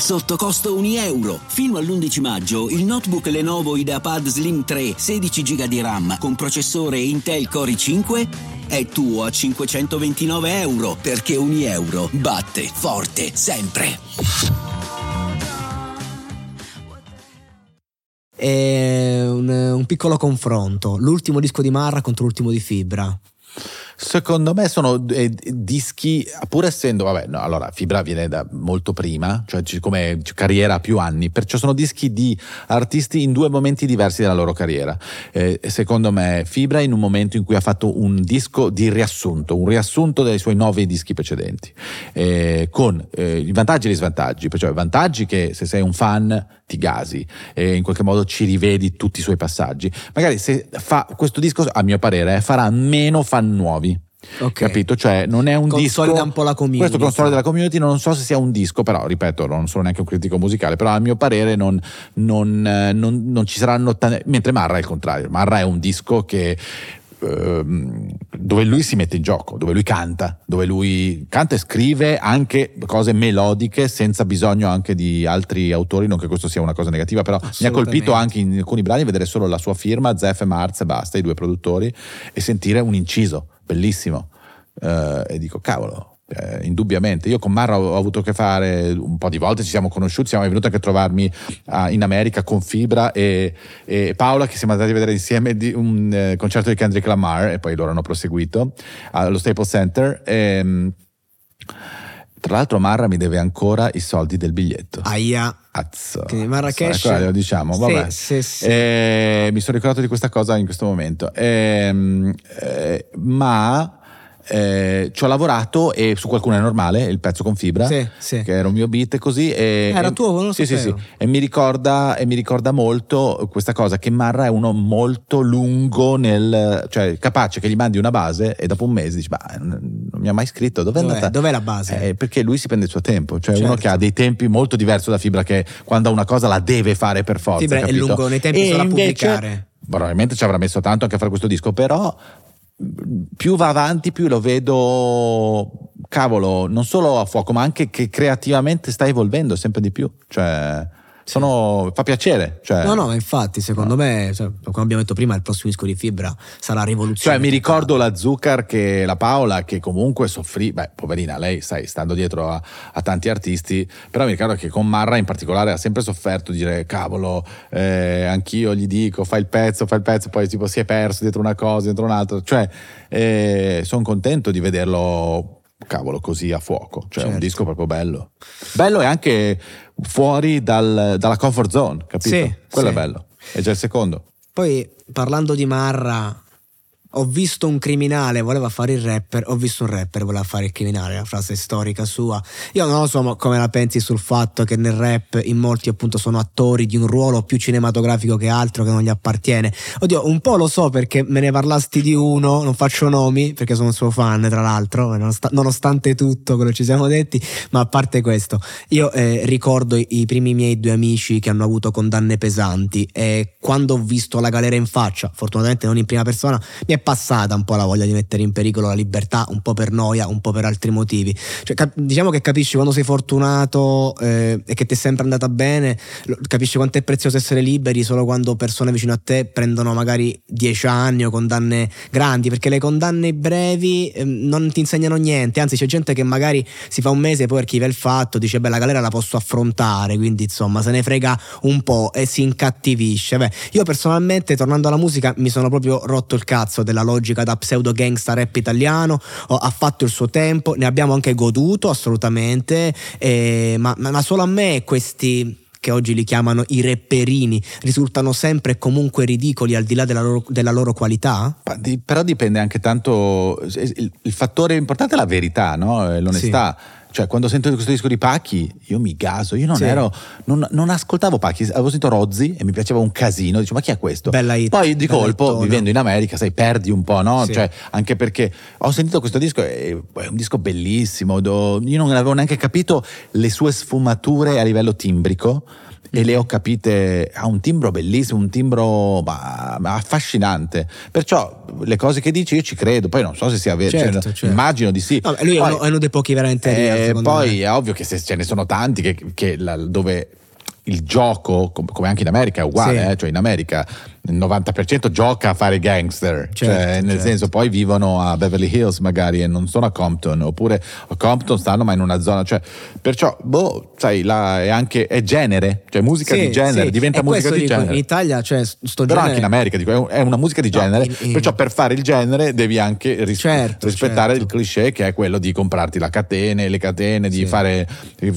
Sotto costo 1 euro. Fino all'11 maggio il notebook Lenovo IdeaPad Slim 3 16 GB di RAM con processore Intel Core i5 è tuo a 529 euro perché ogni euro batte forte sempre. Un, un piccolo confronto. L'ultimo disco di Marra contro l'ultimo di Fibra. Secondo me sono eh, dischi, pur essendo, vabbè, no, allora Fibra viene da molto prima, cioè come carriera a più anni, perciò sono dischi di artisti in due momenti diversi della loro carriera. Eh, secondo me Fibra in un momento in cui ha fatto un disco di riassunto, un riassunto dei suoi nove dischi precedenti, eh, con eh, i vantaggi e gli svantaggi, perciò i vantaggi che se sei un fan ti gasi e in qualche modo ci rivedi tutti i suoi passaggi. Magari se fa questo disco, a mio parere, farà meno fan nuovi. Okay. Capito? Cioè, non è un Consolida disco. un po' la community. Questo consolida la community. Non so se sia un disco, però ripeto, non sono neanche un critico musicale. Però, a mio parere, non, non, eh, non, non ci saranno. T- mentre Marra è il contrario. Marra è un disco che ehm, dove lui si mette in gioco, dove lui canta, dove lui canta e scrive anche cose melodiche senza bisogno anche di altri autori, non che questo sia una cosa negativa, però mi ha colpito anche in alcuni brani vedere solo la sua firma, Zeff e Marz e basta, i due produttori, e sentire un inciso, bellissimo. Eh, e dico, cavolo, eh, indubbiamente. Io con Marra ho, avuto a che fare un po' di volte, ci siamo conosciuti, siamo venuti anche a trovarmi uh, in America con Fibra e, e, Paola che siamo andati a vedere insieme un eh, concerto di Kendrick Lamar e poi loro hanno proseguito allo Staples Center. E, tra l'altro Marra mi deve ancora i soldi del biglietto. Aia. Azzo. Quindi Marrakesh. Ecco, lo diciamo, vabbè. Sì, sì, sì. E, mi sono ricordato di questa cosa in questo momento. E, eh, ma eh, ci ho lavorato e su qualcuno è normale, il pezzo con fibra, sì, sì. che era un mio beat così. E, era tuo, non lo sì, sì, sì. E mi, ricorda, e mi ricorda molto questa cosa che Marra è uno molto lungo nel, cioè capace che gli mandi una base e dopo un mese dici, ma non mi ha mai scritto, dov'è, dov'è andata? Dov'è la base? Eh, perché lui si prende il suo tempo, cioè certo. uno che ha dei tempi molto diversi da fibra che quando ha una cosa la deve fare per forza. Fibra capito? è lungo nei tempi e solo a invece, pubblicare. Probabilmente ci avrà messo tanto anche a fare questo disco, però più va avanti, più lo vedo, cavolo, non solo a fuoco, ma anche che creativamente sta evolvendo sempre di più. Cioè, sono, fa piacere. Cioè, no, no, ma infatti, secondo no. me, cioè, come abbiamo detto prima, il prossimo disco di Fibra sarà rivoluzionario. Cioè, mi ricordo la Zuccar che la Paola, che comunque soffrì, beh, poverina, lei, sai, stando dietro a, a, tanti artisti, però mi ricordo che con Marra in particolare ha sempre sofferto di dire, cavolo, eh, anch'io gli dico, fai il pezzo, fai il pezzo, poi tipo si è perso dietro una cosa, dietro un'altra. Cioè, eh, sono contento di vederlo cavolo così a fuoco cioè certo. un disco proprio bello bello e anche fuori dal, dalla comfort zone capito? Sì, quello sì. è bello è già il secondo poi parlando di Marra ho visto un criminale, voleva fare il rapper, ho visto un rapper, voleva fare il criminale, la frase storica sua. Io non so come la pensi sul fatto che nel rap in molti appunto sono attori di un ruolo più cinematografico che altro che non gli appartiene. Oddio, un po' lo so perché me ne parlasti di uno, non faccio nomi perché sono suo fan tra l'altro, nonostante tutto quello che ci siamo detti, ma a parte questo, io eh, ricordo i primi miei due amici che hanno avuto condanne pesanti e quando ho visto la galera in faccia, fortunatamente non in prima persona, mi è passata un po' la voglia di mettere in pericolo la libertà, un po' per noia, un po' per altri motivi. Cioè, cap- diciamo che capisci quando sei fortunato eh, e che ti è sempre andata bene, capisci quanto è prezioso essere liberi solo quando persone vicino a te prendono magari dieci anni o condanne grandi, perché le condanne brevi eh, non ti insegnano niente, anzi c'è gente che magari si fa un mese e poi archiva il fatto, dice beh la galera la posso affrontare, quindi insomma se ne frega un po' e si incattivisce. Beh, io personalmente tornando alla musica mi sono proprio rotto il cazzo della logica da pseudo gangsta rap italiano, ha fatto il suo tempo, ne abbiamo anche goduto assolutamente, eh, ma, ma solo a me questi che oggi li chiamano i rapperini, risultano sempre e comunque ridicoli al di là della loro, della loro qualità? Però dipende anche tanto, il, il, fattore importante è la verità, no? l'onestà. Sì cioè, quando sento questo disco di Pacchi, io mi gaso. Io non sì. ero. Non, non, ascoltavo Pacchi, avevo sentito Rozzi e mi piaceva un casino. Dicevo, ma chi è questo? Bella hit, Poi di colpo, hitto, vivendo in America, sai, perdi un po', no? Sì. Cioè, anche perché ho sentito questo disco, è, è un disco bellissimo. Do, io non avevo neanche capito le sue sfumature a livello timbrico e le ho capite, ha un timbro bellissimo, un timbro bah, affascinante. Perciò le cose che dici io ci credo, poi non so se sia vero, certo, cioè, certo. immagino di sì. No, lui poi, è uno dei pochi veramente eh, Poi me. è ovvio che se ce ne sono tanti che, che la, dove il gioco, come anche in America, è uguale, sì. eh? cioè in America il 90% gioca a fare gangster, certo, cioè, nel certo. senso poi vivono a Beverly Hills magari e non sono a Compton, oppure a Compton stanno ma in una zona, cioè, perciò, boh, sai, là è anche, è genere, cioè musica sì, di genere, sì. diventa e musica di dico, genere. In Italia, cioè, sto Però genere... anche in America, dico, è una musica di genere, no, in, in... perciò per fare il genere devi anche ris- certo, rispettare certo. il cliché che è quello di comprarti la catena, le catene, di fare,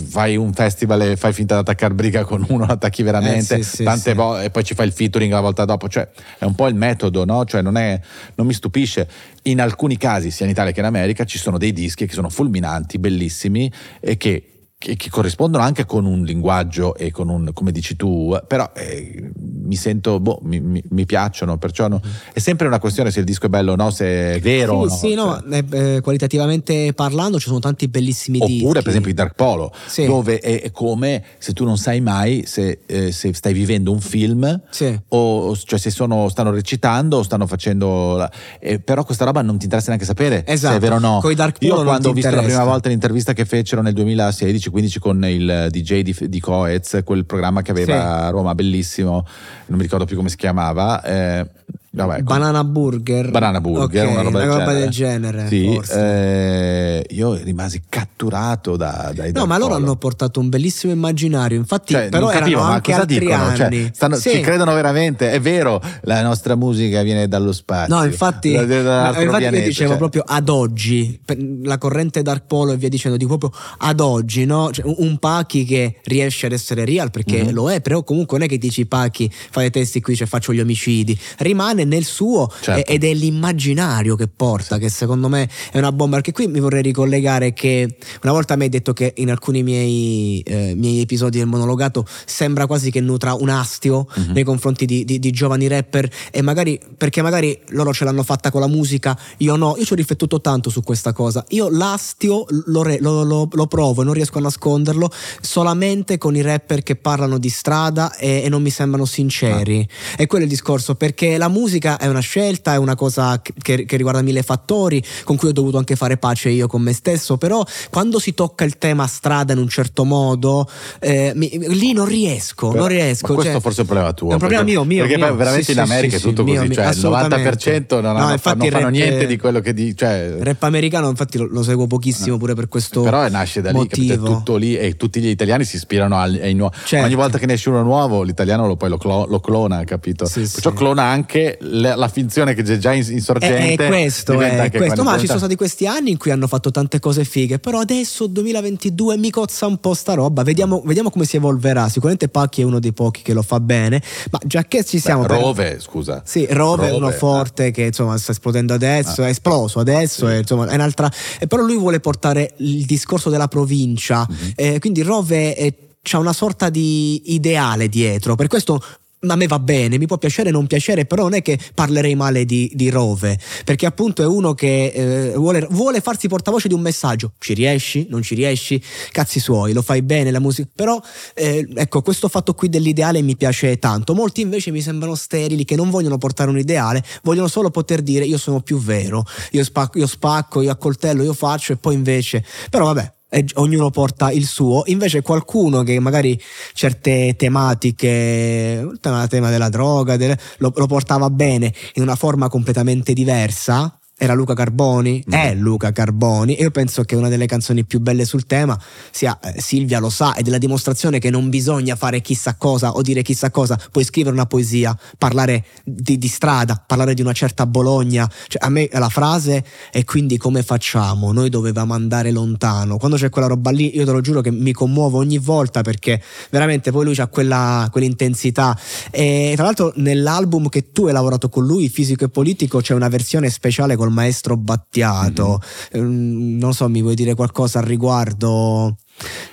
fai un festival e fai finta di attaccare briga con uno, attacchi veramente, eh, tante volte, e poi ci fai il featuring la volta dopo, cioè è un po' il metodo, no? Cioè non, è, non mi stupisce. In alcuni casi, sia in Italia che in America, ci sono dei dischi che sono fulminanti, bellissimi e che che, che, corrispondono anche con un linguaggio e con un, come dici tu, però eh, mi sento, boh, mi, mi, mi piacciono, perciò no, è sempre una questione se il disco è bello o no, se è vero sì, no. Sì, no, cioè. eh, qualitativamente parlando ci sono tanti bellissimi Oppure, dischi. Oppure per esempio i Dark Polo, sì. dove è, come se tu non sai mai se, eh, se stai vivendo un film sì. o cioè se sono, stanno recitando o stanno facendo... La, eh, però questa roba non ti interessa neanche sapere esatto. se è vero o no. Con i Dark Polo Io quando ho visto interessa. la prima volta l'intervista che fecero nel 2016 15 con il DJ di, di Coez, quel programma che aveva sì. a Roma, bellissimo, non mi ricordo più come si chiamava. Eh, Vabbè, Banana Burger. Banana Burger, okay, una roba, una del, roba genere. del genere. Sì, eh, io rimasi catturato da, dai No, ma loro hanno portato un bellissimo immaginario. Infatti, cioè, però capivo, erano anche cosa altri dicono? Cioè, anni. stanno, sì. Ci credono veramente, è vero, la nostra musica viene dallo spazio. No, infatti, da, da infatti pianeta, io dicevo cioè. proprio ad oggi, la corrente Dark Polo e via dicendo, dico proprio ad oggi, no? Cioè, un Pachi che riesce ad essere real perché mm-hmm. lo è, però comunque non è che dici Pachi, fai i testi qui, cioè faccio gli omicidi, rimane nel suo certo. ed è l'immaginario che porta, che secondo me è una bomba. Perché qui mi vorrei ricollegare che una volta mi hai detto che in alcuni miei, eh, miei episodi del monologato sembra quasi che nutra un astio Mhm. nei confronti di, di- di giovani rapper e magari perché magari loro ce l'hanno fatta con la musica, io no, io ci ho riflettuto tanto su questa cosa. Io l'astio lo, re- lo- lo- lo provo e non riesco a nasconderlo solamente con i rapper che parlano di strada e, e non mi sembrano sinceri. E quello è il discorso, perché la musica è una scelta, è una cosa che, che riguarda mille fattori, con cui ho dovuto anche fare pace io con me stesso, però quando si tocca il tema strada in un certo modo, eh, mi- lì non riesco, Però- non riesco. questo cioè- forse è un problema tuo. È un problema perché, mio, mio. Perché mio. veramente Sì, in America sì, è tutto sì, così, mio, cioè il assolutamente. 90% non, No, hanno- infatti non fanno rap- niente di quello che dici. Cioè, rap americano, infatti, lo, lo seguo pochissimo pure per questo però nasce da lì? È tutto lì e tutti gli italiani si ispirano ai, ai nuovi. Certo. Ogni volta che ne esce uno nuovo, l'italiano lo, poi lo, clo- lo clona, capito? Perciò clona anche le- la finzione che c'è già in- È, insorgente. è questo, diventa è anche questo. ma ci sono stati questi anni in cui hanno fatto tante cose fighe, però adesso 2022 mi cozza un po' sta roba. Vediamo, vediamo come si evolverà. Sicuramente Pacchi è uno dei pochi che lo fa bene, ma già che ci siamo... Beh, per- Rove, scusa. Sì, Rove, è uno Rove, forte che insomma sta esplodendo adesso, Ah. è esploso adesso, Sì. è, insomma, è un'altra. e però lui vuole portare il discorso della provincia, Mhm. eh, quindi Rove è- c'ha una sorta di ideale dietro, per questo a me va bene, mi può piacere o non piacere, però non è che parlerei male di, di Rove, perché appunto è uno che eh, vuole, vuole, farsi portavoce di un messaggio. Ci riesci? Non ci riesci? Cazzi suoi, lo fai bene la musica. Però eh, ecco, questo fatto qui dell'ideale mi piace tanto. Molti invece mi sembrano sterili, che non vogliono portare un ideale, vogliono solo poter dire io sono più vero, io spacco, io, spacco, io accoltello, io faccio e poi invece... Però vabbè, e ognuno porta il suo, invece qualcuno che magari certe tematiche, il tema della droga, lo, lo portava bene in una forma completamente diversa, era Luca Carboni, mm. è Luca Carboni. E io penso che una delle canzoni più belle sul tema sia eh, Silvia lo sa ed è la dimostrazione che non bisogna fare chissà cosa o dire chissà cosa, puoi scrivere una poesia, parlare di, di strada, parlare di una certa Bologna, cioè, a me la frase è quindi come facciamo, noi dovevamo andare lontano, quando c'è quella roba lì io te lo giuro che mi commuovo ogni volta perché veramente poi lui ha quella, quell'intensità. E tra l'altro nell'album che tu hai lavorato con lui, fisico e politico, c'è una versione speciale col maestro Battiato. Mm-hmm. Non so, mi vuoi dire qualcosa al riguardo?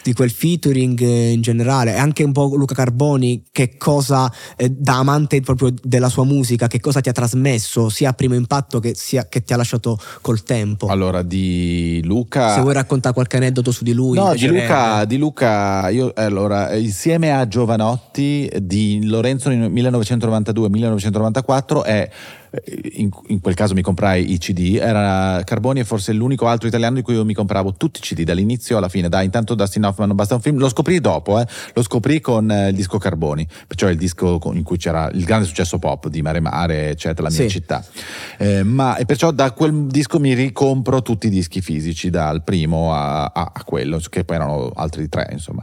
Di quel featuring in generale. E anche un po' Luca Carboni che cosa eh, da amante proprio della sua musica che cosa ti ha trasmesso sia a primo impatto che, sia, che ti ha lasciato col tempo? Allora di Luca se vuoi raccontare qualche aneddoto su di lui no di Luca, di Luca, io allora insieme a Giovanotti di Lorenzo nel 1992-1994 è in, in, quel caso mi comprai i CD, era Carboni è forse l'unico altro italiano di cui io mi compravo tutti i CD dall'inizio alla fine, da intanto Dustin Hoffman non basta un film, lo scoprì dopo, eh, lo scoprì con eh, il disco Carboni, cioè il disco in cui c'era il grande successo pop di Mare Mare, eccetera, la mia sì. città. Eh, ma, e perciò da quel disco mi ricompro tutti i dischi fisici, dal primo a, a, a quello, che poi erano altri tre, insomma.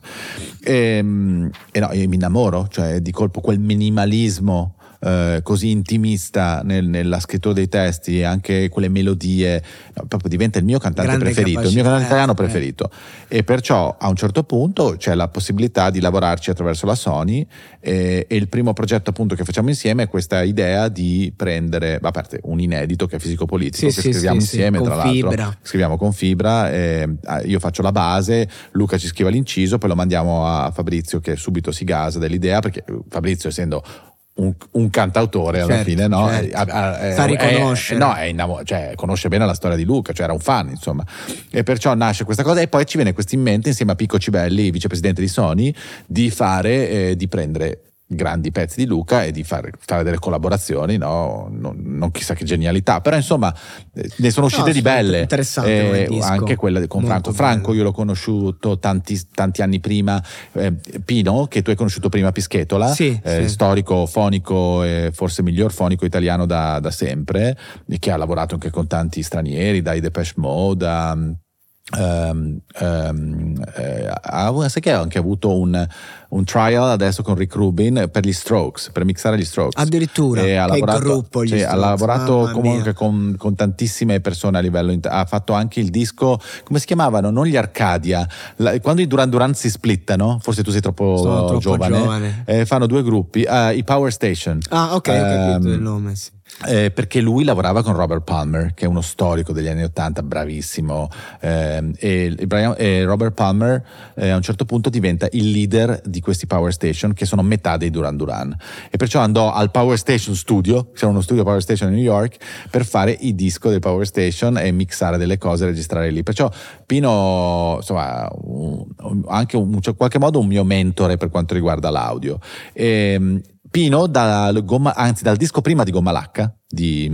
E, ehm, e no, mi innamoro, cioè di colpo quel minimalismo eh, così intimista nel, nella scrittura dei testi e anche quelle melodie, no, proprio diventa il mio cantante Grande preferito, il mio cantante italiano eh. preferito. E perciò a un certo punto c'è la possibilità di lavorarci attraverso la Sony e, e il primo progetto appunto che facciamo insieme è questa idea di prendere, a parte un inedito che è fisico-politico, sì, che sì, scriviamo sì, insieme tra l'altro, fibra. scriviamo con fibra, eh, io faccio la base, Luca ci scrive l'inciso, poi lo mandiamo a Fabrizio che subito si gasa dell'idea perché Fabrizio essendo un, un, cantautore alla certo, fine, no? Certo. È, Sa riconoscere. È, no, è innamor- cioè, conosce bene la storia di Luca, cioè era un fan, insomma. E perciò nasce questa cosa e poi ci viene questo in mente, insieme a Pico Cibelli, vicepresidente di Sony, di fare, eh, di prendere grandi pezzi di Luca e di fare, fare delle collaborazioni, no? non, non, chissà che genialità, però insomma eh, ne sono uscite no, di belle. Interessante. Eh, anche quella con Franco. Franco io l'ho conosciuto tanti, tanti anni prima, eh, Pino, che tu hai conosciuto prima Pischetola, sì, eh, sì. storico fonico e forse miglior fonico italiano da, da sempre, che ha lavorato anche con tanti stranieri, dai Depeche Mode a Um, um, eh, sai che ha anche avuto un, un, trial adesso con Rick Rubin per gli Strokes, per mixare gli Strokes. Addirittura, e ha lavorato, gruppo cioè, ha lavorato comunque con, con, tantissime persone a livello, ha fatto anche il disco, come si chiamavano? Non gli Arcadia, la, quando i Duran Duran si splittano, forse tu sei troppo, troppo giovane, giovane. Eh, fanno due gruppi, uh, i Power Station. Ah ok, ho capito il nome, sì eh, perché lui lavorava con Robert Palmer, che è uno storico degli anni Ottanta, bravissimo, eh, e, Brian, e, Robert Palmer eh, a un certo punto diventa il leader di questi Power Station, che sono metà dei Duran Duran. E perciò andò al Power Station Studio, c'era uno studio Power Station a New York, per fare i disco del Power Station e mixare delle cose e registrare lì. Perciò Pino, insomma, anche in cioè, qualche modo un mio mentore per quanto riguarda l'audio. E, Pino, dal, gomma, anzi dal disco prima di Gomma Lacca di,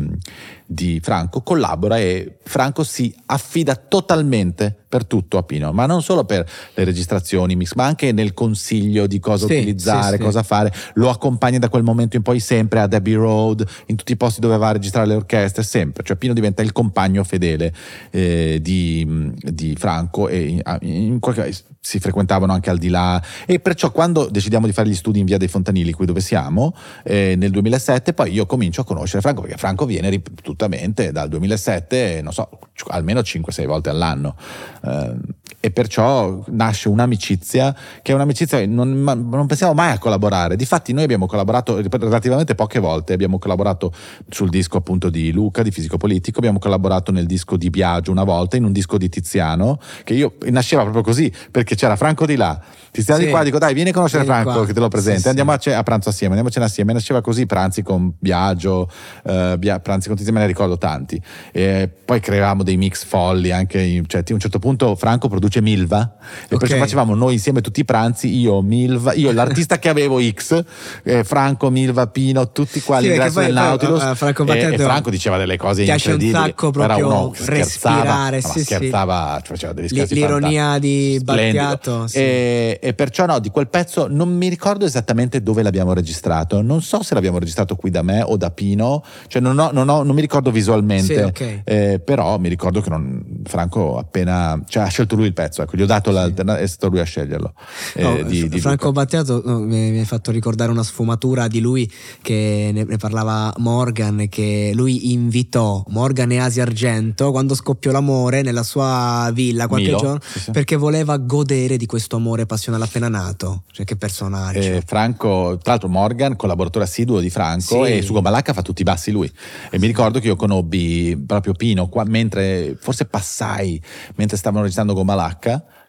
di Franco, collabora e Franco si affida totalmente per tutto a Pino, ma non solo per le registrazioni mix, ma anche nel consiglio di cosa sì, utilizzare, sì, cosa sì. fare. Lo accompagna da quel momento in poi sempre a Debbie Road, in tutti i posti dove va a registrare le orchestre, sempre. Cioè Pino diventa il compagno fedele eh, di, di, Franco e in qualche, si frequentavano anche al di là. E perciò quando decidiamo di fare gli studi in via dei Fontanili, qui dove siamo, eh, nel 2007, poi io comincio a conoscere Franco, perché Franco viene ripetutamente dal 2007, non so, almeno 5-6 volte all'anno. Uh, e perciò nasce un'amicizia che è un'amicizia che non, non, pensiamo mai a collaborare. Difatti noi abbiamo collaborato relativamente poche volte, abbiamo collaborato sul disco appunto di Luca, di Fisico Politico, abbiamo collaborato nel disco di Biagio una volta, in un disco di Tiziano, che io nasceva proprio così, perché c'era Franco di là, Tiziano sì. di qua, dico dai vieni a conoscere vieni Franco qua. che te lo presenta, sì, andiamo sì. A, pranzo assieme, andiamo a cena assieme, nasceva così, pranzi con Biagio, eh, Bia, pranzi con Tiziano, me ne ricordo tanti. E poi creavamo dei mix folli, anche, cioè, a un certo punto Franco produce produce Milva e okay. perciò facevamo noi insieme tutti i pranzi, io, Milva, io l'artista che avevo X, eh, Franco, Milva, Pino, tutti qua sì, all'ingresso del Nautilus uh, Franco e, e, Franco diceva delle cose incredibili. Piace un sacco proprio uno respirare, scherzava, sì, scherzava sì. faceva degli scherzi L'ironia di Battiato. Sì. E, e perciò no, di quel pezzo non mi ricordo esattamente dove l'abbiamo registrato, non so se l'abbiamo registrato qui da me o da Pino, cioè non, ho, non, ho, non mi ricordo visualmente, okay. eh, però mi ricordo che non, Franco appena, cioè ha scelto lui il pezzo, ecco, gli ho dato l'alternativa, è stato lui a sceglierlo. Eh, no, di, di Franco. Battiato no, mi, ha fatto ricordare una sfumatura di lui che ne, ne, parlava Morgan, che lui invitò Morgan e Asia Argento quando scoppiò l'amore nella sua villa qualche Milo, giorno, sì, sì. perché voleva godere di questo amore passionale appena nato. Cioè, che personaggio. Eh, Franco, tra l'altro Morgan, collaboratore assiduo di Franco, sì. e su Gomalacca fa tutti i bassi lui. E mi ricordo che io conobbi proprio Pino, qua, mentre forse passai mentre stavano registrando Gomalacca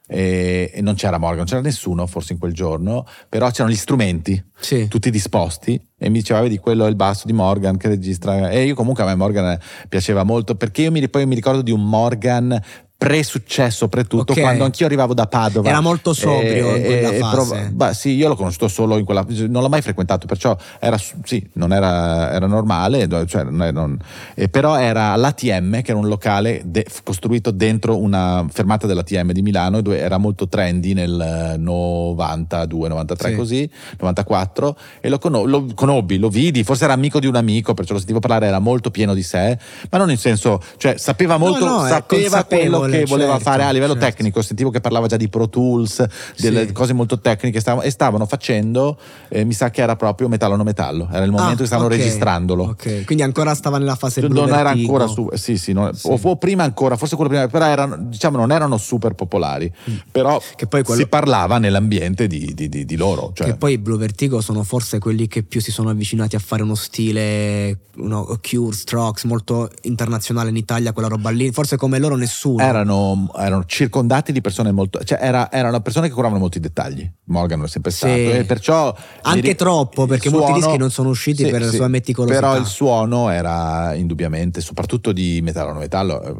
e, e, non c'era Morgan, non c'era nessuno forse in quel giorno, però c'erano gli strumenti, sì. tutti disposti e mi diceva vedi quello è il basso di Morgan che registra e io comunque a me Morgan piaceva molto perché io mi, poi mi ricordo di un Morgan pre-successo, pre-tutto, okay. quando anch'io arrivavo da Padova. Era molto sobrio e, in quella e, fase. Prov- sì, io l'ho conosciuto solo in quella non l'ho mai frequentato, perciò era, sì, non era, era normale, cioè, non, eh, però era all'ATM, che era un locale de- costruito dentro una fermata dell'ATM di Milano, dove era molto trendy nel 92, 93 sì. così, 94, e lo, con- lo conobbi, lo vidi, forse era amico di un amico, perciò lo sentivo parlare, era molto pieno di sé, ma non in senso, cioè sapeva molto, no, no, sapeva quello che certo, voleva fare a livello certo. tecnico. Sentivo che parlava già di Pro Tools, delle Sì. cose molto tecniche stavano- e stavano facendo, eh, mi sa che era proprio metallo no metallo, era il momento Ah, che stavano ok, registrandolo. ok. Quindi ancora stava nella fase Blue Non era Vertigo. ancora su, sì, sì, no, Sì. O, o prima ancora, forse quello prima, però erano, diciamo, non erano super popolari. Però Mm. Che poi quello- si parlava nell'ambiente di, di- di- di loro. Cioè, Che poi i Blue Vertigo sono forse quelli che più si sono avvicinati a fare uno stile uno Cure, Strokes, molto internazionale in Italia, quella roba lì. Forse come loro nessuno. Erano, erano circondati di persone molto. cioè era, erano persone che curavano molti dettagli. Morgan lo è sempre Sì. stato. E perciò. Anche ri- troppo, perché molti dischi non sono usciti per la sua meticolosità. Però il suono era indubbiamente, soprattutto di metallo no metallo, eh,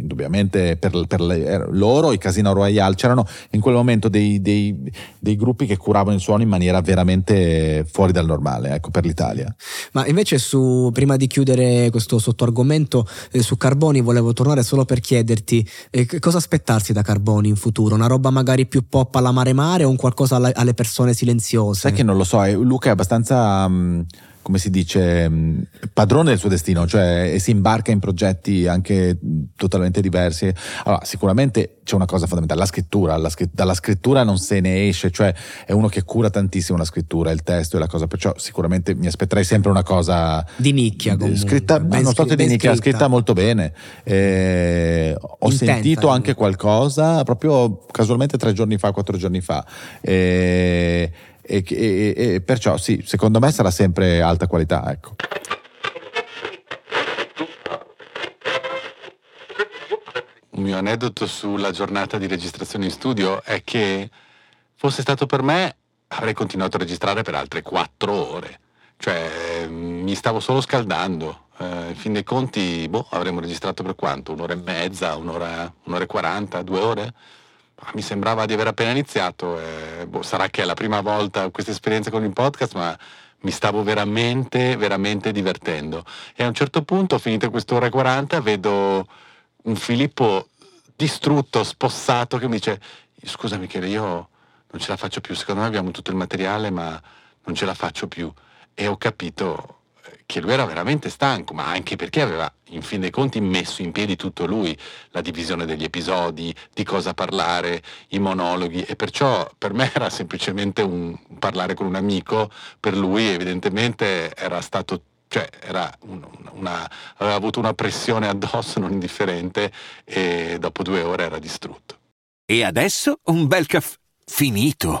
indubbiamente per, per le- era- loro, i Casino Royale, c'erano in quel momento dei, dei- dei gruppi che curavano il suono in maniera veramente fuori dal normale, ecco, per l'Italia. Ma invece su, prima di chiudere questo sottoargomento, eh, su Carboni volevo tornare solo per chiederti eh, cosa aspettarsi da Carboni in futuro? Una roba magari più pop alla mare mare o un qualcosa alla- alle persone silenziose? Sai che non lo so, eh, Luca è abbastanza, mh, come si dice, mh, padrone del suo destino, cioè e si imbarca in progetti anche totalmente diversi. Allora, sicuramente c'è una cosa fondamentale, la scrittura, la dalla scrittura non se ne esce, cioè è uno che cura tantissimo la scrittura, il testo e la cosa, perciò sicuramente mi aspetterei sempre una cosa Di nicchia, eh, comunque. scritta, Ben non so se di nicchia, scritta. scritta molto bene. Eh, ho Intenta, sentito comunque. anche qualcosa proprio casualmente tre giorni fa, quattro giorni fa. Eh, e, e- e perciò sì, secondo me sarà sempre alta qualità. Ecco. Un mio aneddoto sulla giornata di registrazione in studio è che fosse stato per me avrei continuato a registrare per altre quattro ore. Cioè mi stavo solo scaldando. Eh, in fin dei conti, boh, avremmo registrato per quanto? Un'ora e mezza, un'ora, un'ora e quaranta, due ore? Mi sembrava di aver appena iniziato. e, boh, sarà che è la prima volta questa esperienza con il podcast, ma mi stavo veramente, veramente divertendo. E a un certo punto, finite quest'ora e 40, vedo un Filippo distrutto, spossato, che mi dice: Scusa, Michele, io non ce la faccio più. Secondo me abbiamo tutto il materiale, ma non ce la faccio più. E ho capito eh, che lui era veramente stanco, ma anche perché aveva, in fin dei conti, messo in piedi tutto lui, la divisione degli episodi, di cosa parlare, i monologhi, e perciò per me era semplicemente un parlare con un amico, per lui evidentemente era stato cioè era un- una- aveva avuto una pressione addosso non indifferente e dopo due ore era distrutto. E adesso un bel caffè finito.